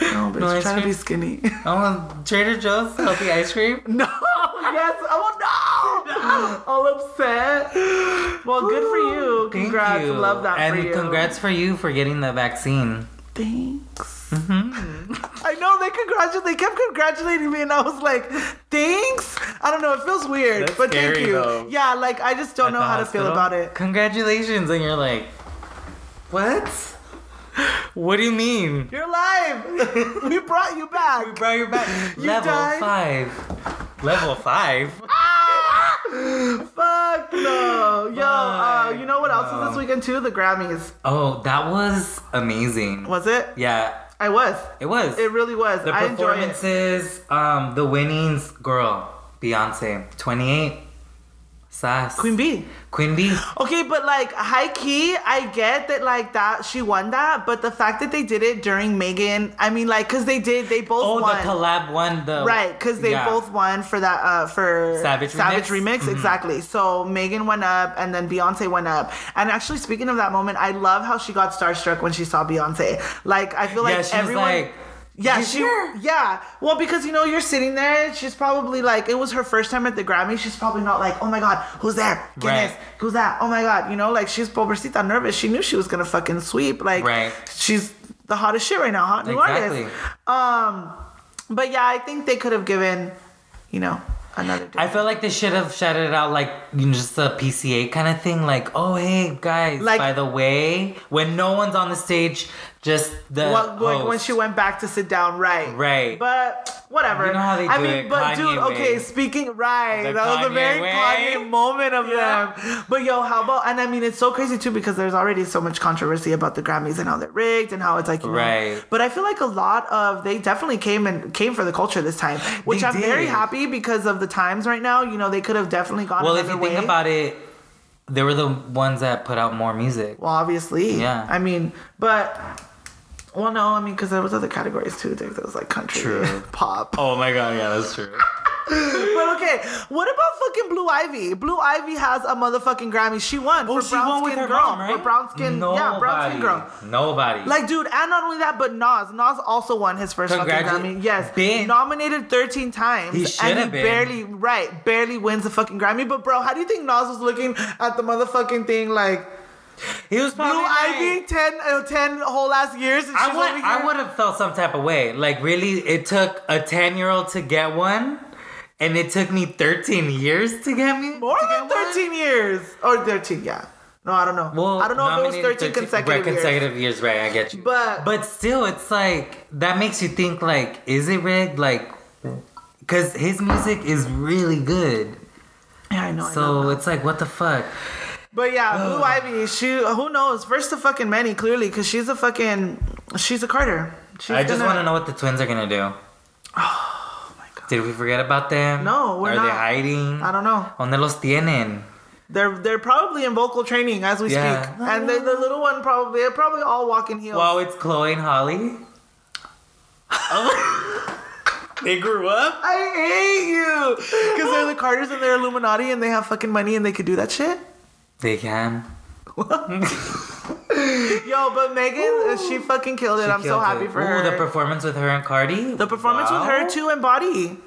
No, bitch, No ice trying to be skinny. I want Trader Joe's healthy ice cream. no, yes. I want no. All upset. Well, good for you. Congrats. you. Love that and for you. congrats for you for getting the vaccine. Thanks. Mm-hmm. I know they congratulate. They kept congratulating me, and I was like, "Thanks." I don't know. It feels weird, That's but thank you. though. Yeah, like I just don't At know the how to feel about it. Congratulations, and you're like, what? What do you mean? You're alive. we brought you back. We brought you back. You Level died. five. Level five. Fuck no. Yo, uh, you know what else was this weekend too? The Grammys. Oh, that was amazing. Was it? Yeah, I was. it was. It really was. the I performances, um, the winnings, girl, Beyonce, 28, Sass, Queen Bee. Queen Bee. Okay, but like high key, I get that like that she won that, but the fact that they did it during Megan, I mean like cuz they did they both Oh, won. the collab one, the Right, because they yeah. both won for that uh for Savage Savage Remix? Remix, Mhm. exactly. So Megan went up, and then Beyonce went up. And actually, speaking of that moment, I love how she got starstruck when she saw Beyonce. Like I feel like yeah, she everyone. was like, yeah, "You she. here?" Yeah, well, because you know you're sitting there. She's probably like it was her first time at the Grammy. She's probably not like, oh my god, who's there? Guinness, Right. who's that? Oh my god, you know, like she's pobrecita nervous. She knew she was gonna fucking sweep. Like Right. she's the hottest shit right now, hot new Exactly. artist. Um, but yeah, I think they could have given, you know, another. I feel like they should have shouted it out like you know, just a PCA kind of thing, like, oh hey guys, Like- by the way, when no one's on the stage, just the What, like when she went back to sit down, right? Right. But whatever. You know how they I do mean, it, but Kanye dude, okay, speaking right, The that was a very way. Kanye moment of Yeah. them. But yo, how about? And I mean, it's so crazy too because there's already so much controversy about the Grammys and how they're rigged and how it's like, you know, Right. But I feel like a lot of they definitely came and came for the culture this time, which They I'm very happy because of the times right now. You know, they could have definitely gone. well, if you think about it, they were the ones that put out more music. Well, obviously. Yeah. I mean, but Well, no, I mean, because there was other categories too. There was like country, True. pop. Oh my god, yeah, that's true. But okay, what about fucking Blue Ivy? Blue Ivy has a motherfucking Grammy. She won Oh, for she brown won with skin her girl. mom, right? For brown skin, yeah, brown skin girl. Nobody. Like, dude, and not only that, but Nas. Nas also won his first fucking Grammy. Yes, Ben- nominated 13 times, He should and he have been. barely, right, barely wins the fucking Grammy. But bro, how do you think Nas was looking at the motherfucking thing like he was Blue probably like- Ivy 10, uh, 10 whole last years? And I would? I would have felt some type of way. Like, really, it took a 10 year old to get one, and it took me 13 years to get me. more than one? 13 years or 13, yeah. No, I don't know. Well, I don't know if it was nominated 13, consecutive, right, years. consecutive years. Right, I get you. But- but still, it's like that makes you think like, is it rigged? Like, because his music is really good. Yeah, I know. I know. So it's like, what the fuck? But yeah, Blue Ivy, she who knows? First to fucking many, clearly, because she's a fucking she's a Carter. She's I just gonna- want to know what the twins are gonna do. Oh my god. Did we forget about them? No, we're are not. they hiding? I don't know. ¿Dónde los tienen? They're they're probably in vocal training as we Yeah. speak, and the, the little one probably they're probably all walking heels. Wow, it's Chloe and Halle. they grew up. I hate you because they're the Carters and they're Illuminati and they have fucking money and they could do that shit. They can. Yo, but Megan, uh, she fucking killed it. She I'm so happy it. for Ooh, her. the performance with her and Cardi. The performance with her Wow. too and Body.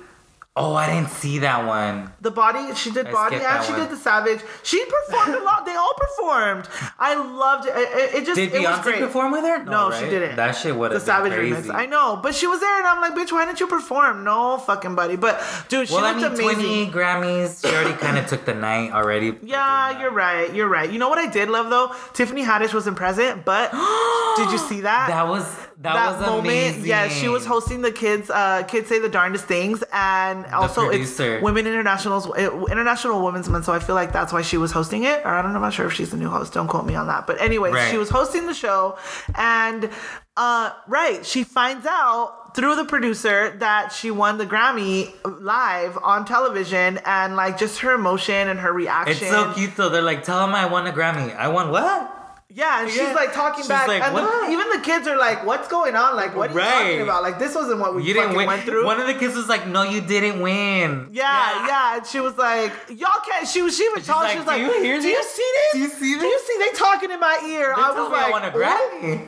Oh, I didn't see that one. The body, she did I body and she one. did the savage. She performed a lot. They all performed. I loved it. It, it- just Did it was Beyonce great. perform with her? No, she right? didn't. That shit would have been Savage remix. I know, but she was there, and I'm like, bitch, why didn't you perform? No fucking buddy. But dude, she Well, I looked mean, amazing. 20 Grammys. She already kind of took the night already. Yeah, you're right. You're right. You know what I did love though? Tiffany Haddish wasn't present, but did you see that? That was that, that was moment, amazing. yeah, she was hosting the kids. Uh, kids say the darndest things, and also it's. Women International's International Women's Month. So I feel like that's why she was hosting it. Or I don't know, I'm not sure if she's the new host. Don't quote me on that. But anyways, Right. she was hosting the show, and uh, right, she finds out through the producer that she won the Grammy live on television, and like just her emotion and her reaction. It's so cute though. They're like, tell him I won a Grammy. I won what? Yeah, and she's like talking She's back, like, and the- even the kids are like, "What's going on? Like, what are you talking Right. about? Like, this wasn't what we You fucking didn't win. went through." One of the kids was like, no, you didn't win. yeah, yeah, and she was like, "Y'all can't." She was. She even told. like, she was like, "Do you hear Do you see this? Do you see this? Do you see? They talking in my ear." They I was me like, I won a "What?" Grammy.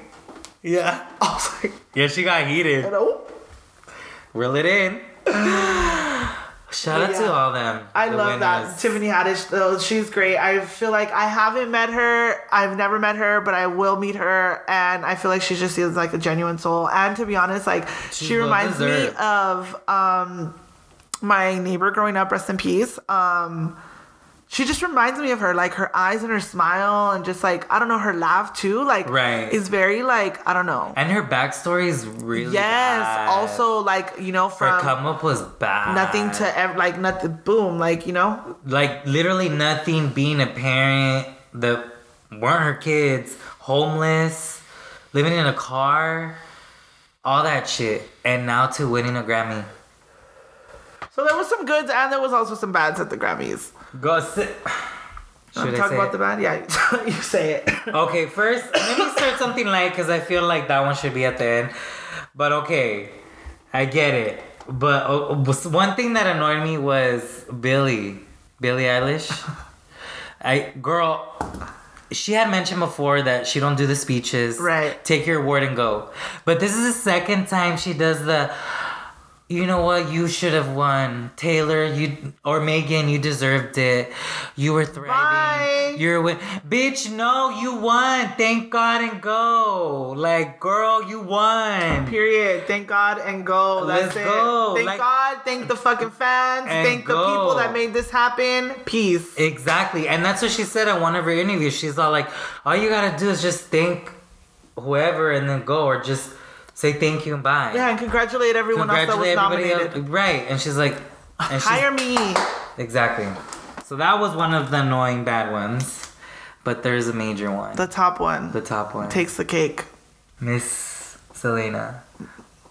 Yeah. I was like, Yeah, she got heated. "No." Reel it in. Shout out Yeah. to all them. I the love that winners. Tiffany Haddish though. She's great. I feel like I haven't met her. I've never met her, but I will meet her, and I feel like she just seems like a genuine soul. And to be honest, like she well reminds me of um my neighbor growing up. Rest in peace. Um, she just reminds me of her, like her eyes and her smile, and just like I don't know, her laugh too. Like Right. is very like I don't know. And her backstory is really yes. bad. Also, like you know, her come up was bad. nothing to ever like nothing. Boom. Like you know, like literally nothing. Being a parent that weren't her kids, homeless, living in a car, all that shit, and now to winning a Grammy. So there was some goods and there was also some bads at the Grammys. Go sit. I'm Should say about it? the bad. Yeah, you say it. Okay, first let me start something light because I feel like that one should be at the end. But okay, I get it. But uh, one thing that annoyed me was Billy, Billie Eilish. I girl, she had mentioned before that she don't do the speeches. Right. Take your award and go. But this is the second time she does the. You know what? You should have won, Taylor. You or Megan. You deserved it. You were thriving. Bye. You're win. Bitch, no, you won. Thank God and go. Like, girl, you won. Period. Thank God and go. That's Let's it. go. Thank Like- God. Thank the fucking fans. Thank the people that made this happen. Peace. Exactly. And that's what she said at one of her interviews. She's all like, all you gotta do is just thank whoever and then go or just say thank you and bye. yeah, and congratulate everyone Congratulate else that was nominated. else. Right. And she's like, and she's, Hire me. exactly. So that was one of the annoying bad ones. But there's a major one. The top one the top one. takes the cake. Miss Selena.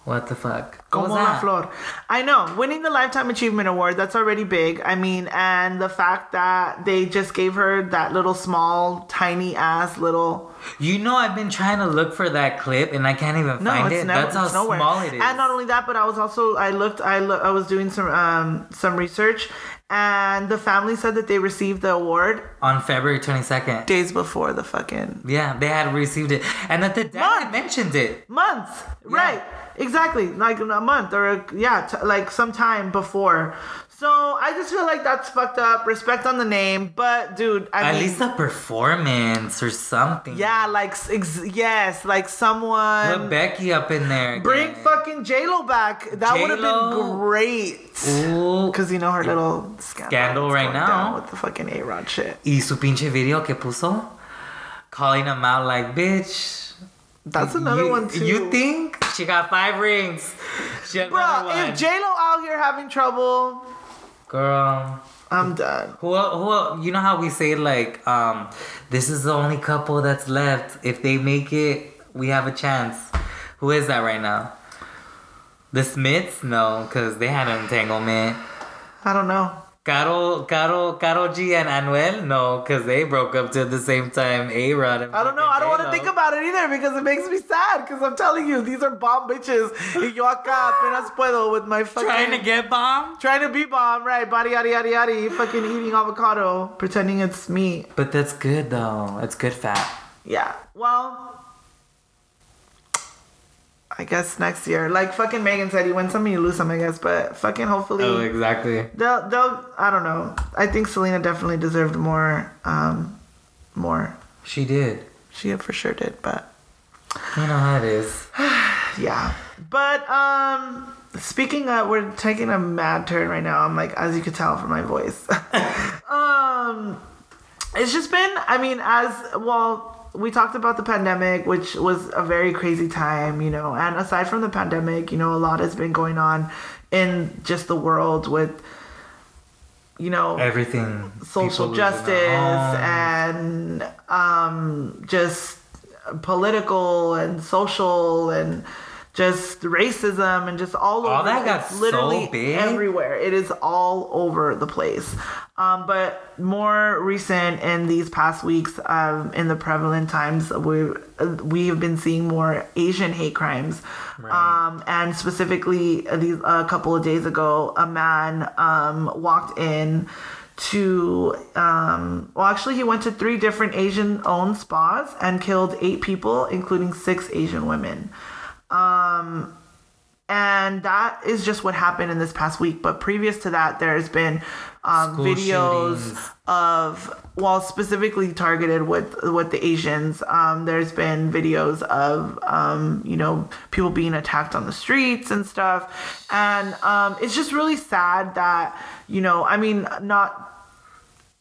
What the fuck? Como la flor. I know. Winning the Lifetime Achievement Award, that's already big. I mean, and the fact that they just gave her that little small, tiny ass little. You know, I've been trying to look for that clip and I can't even No, find it's it. never. That's how it's nowhere. small it is. And not only that, but I was also I looked. I lo- I was doing some um some research, and the family said that they received the award On February 22nd. days before the fucking Yeah, they had received it. And that the dad Month. had mentioned it. month. Right. Exactly. Like a month or a, yeah, t- like some time before. So I just feel like that's fucked up. Respect on the name, but dude, I At mean, least a performance or something. yeah, like ex- yes, like someone Put Becky up in there. bring fucking J Lo back. That would have been great. Ooh. Cause you know her little scandal, Scandal right now. with the fucking A Rod shit. Y su pinche video que puso. Calling him out like, bitch. That's another you, one too. You think? She got five rings. She bro? If J Lo out here having trouble, Girl. I'm done. Who, who, you know how we say like, um, this is the only couple that's left. If they make it, we have a chance. Who is that right now? The Smiths? No, because they had an entanglement. I don't know. Caro, Carol, Karol G and Anuel? No, because they broke up at the same time. A Rod I don't know. I don't want to think about it either because it makes me sad. Because I'm telling you, these are bomb bitches. Y yo acá apenas puedo with my fucking Trying to get bomb? trying to be bomb, right? Body yada yada yada. Fucking eating avocado, pretending it's meat. But that's good though. It's good fat. Yeah. Well, I guess next year, like fucking Megan said, you win some, you lose some. I guess, but fucking hopefully. Oh, exactly. They'll, they'll, I don't know. I think Selena definitely deserved more, um, more. She did. She for sure did, but You know how it is. yeah. But, um, speaking of, we're taking a mad turn right now. I'm like, as you could tell from my voice. um, it's just been, I mean, as, well, we talked about the pandemic, which was a very crazy time, you know, and aside from the pandemic, you know, a lot has been going on in just the world with, you know, Everything. social justice and um, just political and social and just racism and just all, All over. that got It's literally so big. everywhere. It is all over the place. Um, but more recent in these past weeks, um, in the prevalent times, we we have been seeing more Asian hate crimes. Um, and specifically, uh, these a couple of days ago, a man um, walked in to um, well, actually, he went to three different Asian-owned spas and killed eight people, including six Asian women. Um, and that is just what happened in this past week. But previous to that, there's been um, videos shootings. of, well, specifically targeted with with the Asians. Um, there's been videos of, um, you know, people being attacked on the streets and stuff, and um, it's just really sad that, you know, I mean, not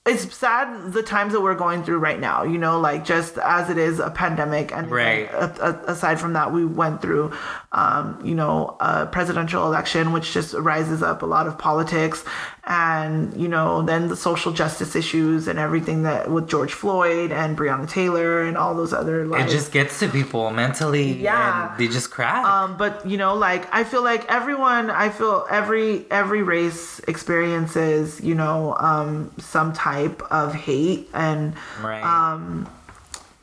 it's sad the times that we're going through right now you know like just as it is a pandemic and Right. a- a- aside from that we went through um, you know a presidential election which just rises up a lot of politics and you know then the social justice issues and everything that with george floyd and breonna taylor and all those other It just gets to people mentally. Yeah. And they just crack. um, but you know, like I feel like everyone, I feel every every race experiences, you know, um, some type of hate and right. um,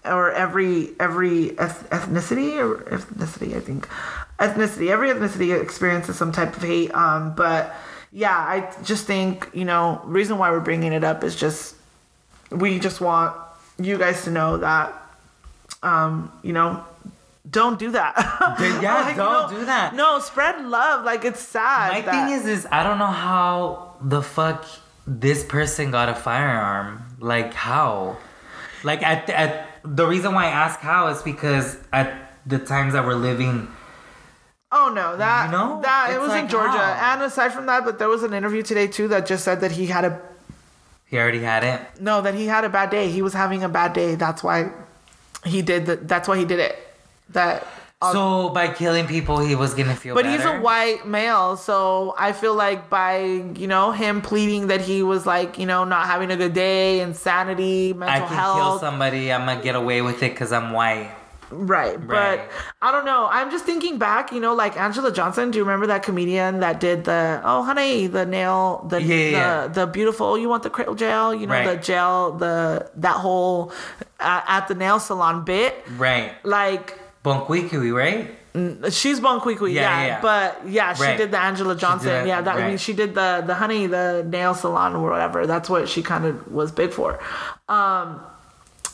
or every every eth- ethnicity or ethnicity, I think ethnicity. Every ethnicity experiences some type of hate. Um, but yeah, I just think you know, reason why we're bringing it up is just we just want you guys to know that um, you know, don't do that. yeah, Like, don't do that. No, spread love. Like it's sad. My that- thing is, is I don't know how the fuck this person got a firearm. Like how? Like at, at the reason why I ask how is because at the times that we're living, Oh no, that You know? that it was in Georgia. And aside from that, but there was an interview today too that just said that he had a he already had it. no, that he had a bad day. He was having a bad day. That's why he did that. That's why he did it. That. Uh, so by killing people, he was gonna feel. but better? he's a white male, so I feel like by you know him pleading that he was like you know not having a good day, insanity, mental health. I can health. kill somebody. I'm gonna get away with it because I'm white. Right. Right. But I don't know. I'm just thinking back, you know, like Angela Johnson. Do you remember that comedian that did the oh honey, the nail the Yeah, yeah, the, the beautiful oh, you want the cradle gel, you know, Right. the gel, the that whole uh, at the nail salon bit. Right. Like Bonquiqui, right? she's Bonquiqui, Yeah, yeah, yeah. But yeah, she Right. did the Angela Johnson. that, yeah, that I mean she did the the honey, the nail salon or whatever. That's what she kind of was big for. Um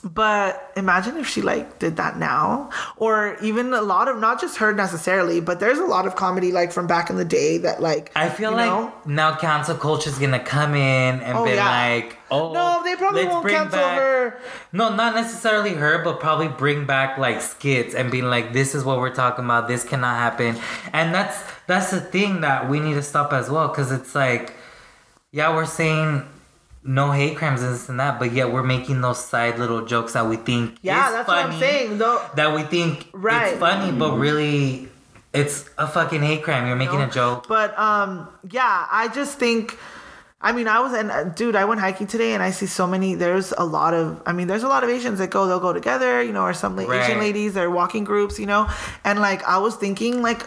but imagine if she like did that now or even a lot of not just her necessarily but there's a lot of comedy like from back in the day that like I feel like know? now cancel culture is gonna come in and Oh, be yeah. like, oh, no they probably won't cancel back- her No, not necessarily her, but probably bring back like skits and being like, this is what we're talking about. This cannot happen, and that's that's the thing that we need to stop as well, because it's like, yeah, we're saying no hate crimes and this and that, but yet we're making those side little jokes that we think yeah is that's funny, what i'm saying though That we think Right. it's funny, but really. It's a fucking hate crime. You're making know? a joke. But um, yeah, I just think. I mean, I was and uh, dude, I went hiking today and I see so many. There's a lot of. I mean, there's a lot of Asians that go. They'll go together, you know, or some Right. Asian ladies. They're walking groups, you know, and like I was thinking, like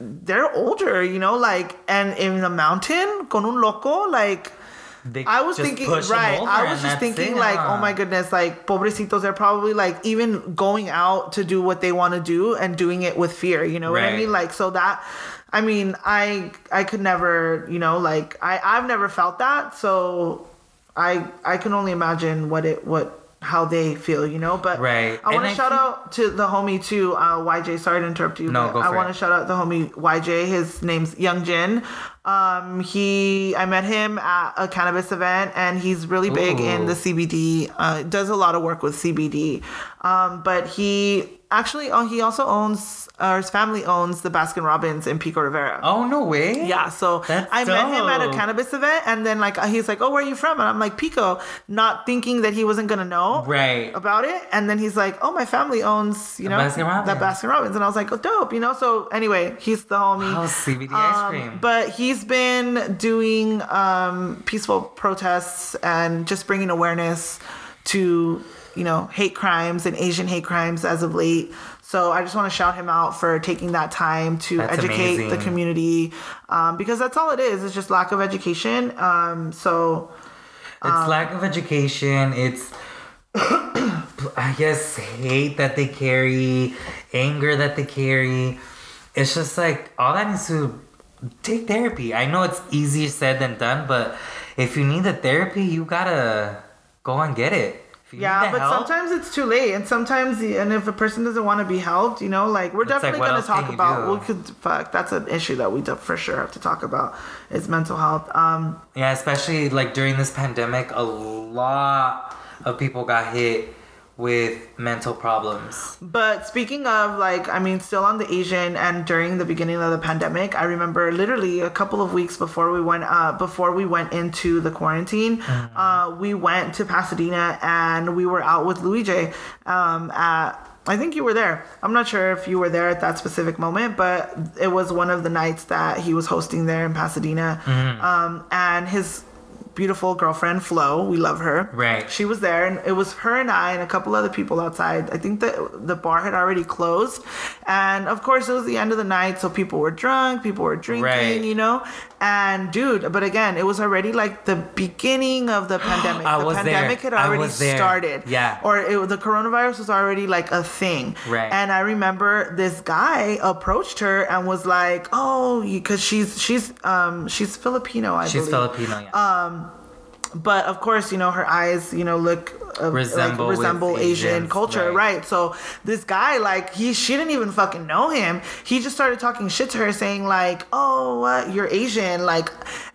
they're older, you know, like and in the mountain con un loco, like. They I was thinking, right? I was just thinking, it, like, huh? oh my goodness, like, pobrecitos, they're probably like even going out to do what they want to do and doing it with fear. You know what I mean? Like, so that, I mean, I I could never, you know, like I I've never felt that, so I I can only imagine what it what how they feel, you know. But Right. I want to shout think- out to the homie too, uh, YJ. Sorry to interrupt you. No, but go I want to shout out the homie YJ. His name's Young Jin. Um, he I met him at a cannabis event, and he's really big in the CBD. Uh, does a lot of work with CBD. Um, but he actually, oh, he also owns, or his family owns the Baskin Robbins in Pico Rivera. Oh no way! Yeah, so That's I met him at a cannabis event, and then like he's like, "Oh, where are you from?" And I'm like, "Pico," not thinking that he wasn't gonna know Right. about it. And then he's like, "Oh, my family owns, you know, Baskin Robbins. that Baskin Robbins," and I was like, "Oh, dope," you know. So anyway, he's the homie. Oh, CBD ice Um, cream. But he's been doing um, peaceful protests and just bringing awareness to, you know, hate crimes and Asian hate crimes as of late. So I just want to shout him out for taking that time to That's educate the community um, because that's all it is. It's just lack of education. Um, so It's lack of education. It's, I guess, hate that they carry, anger that they carry. It's just like all that needs to take therapy. I know it's easier said than done, but if you need the therapy, you gotta go and get it. Yeah, but help, sometimes it's too late, and sometimes, and if a person doesn't want to be helped, you know, like we're It's like, definitely gonna talk about. We could fuck. That's an issue that we for sure have to talk about. Is mental health. Um, Yeah, especially like during this pandemic, a lot of people got hit with mental problems. But speaking of like, I mean, still on the Asian and during the beginning of the pandemic, I remember literally a couple of weeks before we went, uh, before we went into the quarantine, uh, we went to Pasadena and we were out with Louis J. Um, at I think you were there. I'm not sure if you were there at that specific moment, but it was one of the nights that he was hosting there in Pasadena. Um, and his beautiful girlfriend Flo, we love her. Right. She was there, and it was her and I and a couple other people outside. I think that the bar had already closed, and of course it was the end of the night, so people were drunk, people were drinking, Right. you know. And dude, but again, it was already like the beginning of the pandemic. I the was there. pandemic had I already there. started. Yeah. Or it, the coronavirus was already like a thing. Right. And I remember this guy approached her and was like, "Oh, because she's she's um she's Filipino, I She's believe." Filipino, yeah. But of course, you know, her eyes, you know, look uh, Resemble like, resemble Asian Asians, culture, right. right. So this guy, like, he she didn't even fucking know him. He just started talking shit to her, saying like, "Oh, what? You're Asian?" Like,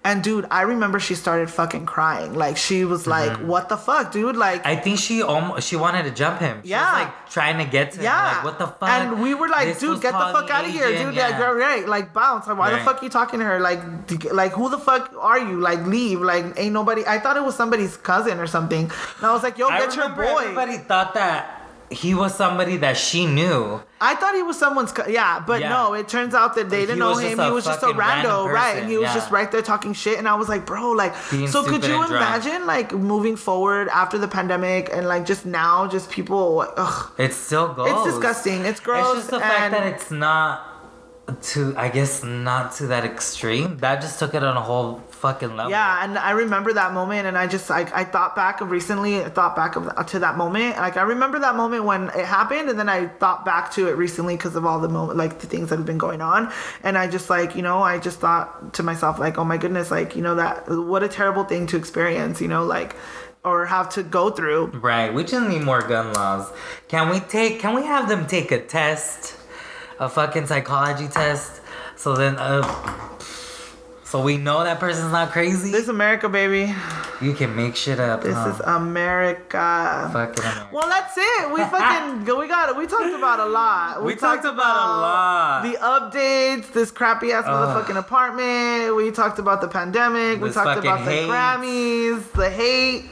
and dude, I remember she started fucking crying. Like, she was like, Mm-hmm. "What the fuck, dude?" Like, I think she almost she wanted to jump him. She Yeah. was like trying to get to him. yeah. Like, what the fuck? And we were like, This dude, get the fuck out of here, dude. yeah. Like, right, right, like bounce. Like, why the Right. fuck you talking to her? Like, like who the fuck are you? Like, leave. Like, ain't nobody. I thought it was somebody's cousin or something. And I was like, yo, I get your boy. Everybody thought that he was somebody that she knew. I thought he was someone's, co- yeah, but Yeah. no, it turns out that they didn't know him. He was just a random rando, right? And he was yeah. just right there talking shit. And I was like, bro, like, Being so could you imagine, like, moving forward after the pandemic and, like, just now, just people, ugh, It still goes. it's disgusting. It's gross. It's just the fact that it's not to, I guess, not to that extreme. That just took it on a whole fucking level. Yeah, and I remember that moment, and I just like I thought back of recently. I thought back of uh, to that moment. Like I remember that moment when it happened, and then I thought back to it recently because of all the moment, like the things that have been going on. And I just like you know, I just thought to myself like, oh my goodness, like you know that what a terrible thing to experience. You know, like or have to go through. Right. We just need more gun laws. Can we take? Can we have them take a test, a fucking psychology test, so then, uh, so we know that person's not crazy. This is America, baby. you can make shit up. This huh? is America. fucking America. Well, that's it. We fucking we got it. We talked about a lot. We talked about a lot. The updates, this crappy ass motherfucking apartment. We talked about the pandemic. we talked about the. Grammys, the hate.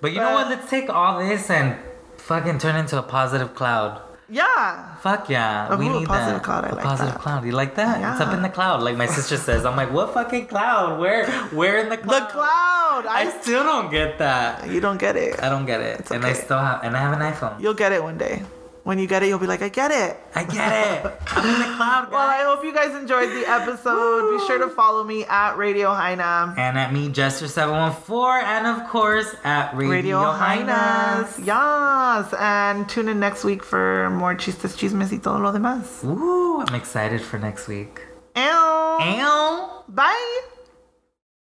But you know what? Let's take all this and fucking turn into a positive cloud. Yeah. Fuck yeah, we need positive that. cloud, I a like positive that. cloud. You like that? Yeah. It's up in the cloud, like my sister says. I'm like, what fucking cloud? Where? Where in the cloud? The cloud? I I, still don't get that. you don't get it. I don't get it, and I still have, and I have an iPhone. You'll get it one day. When you get it, you'll be like, I get it. I get it. I'm in the cloud, guys. Well, I hope you guys enjoyed the episode. Be sure to follow me at Radio Haina. and at me, Jester714, and of course at Radio, Radio. Hainas. Yes. And tune in next week for more chistes, chismes y todo lo demás. Woo! I'm excited for next week. Ew. Ow! Bye.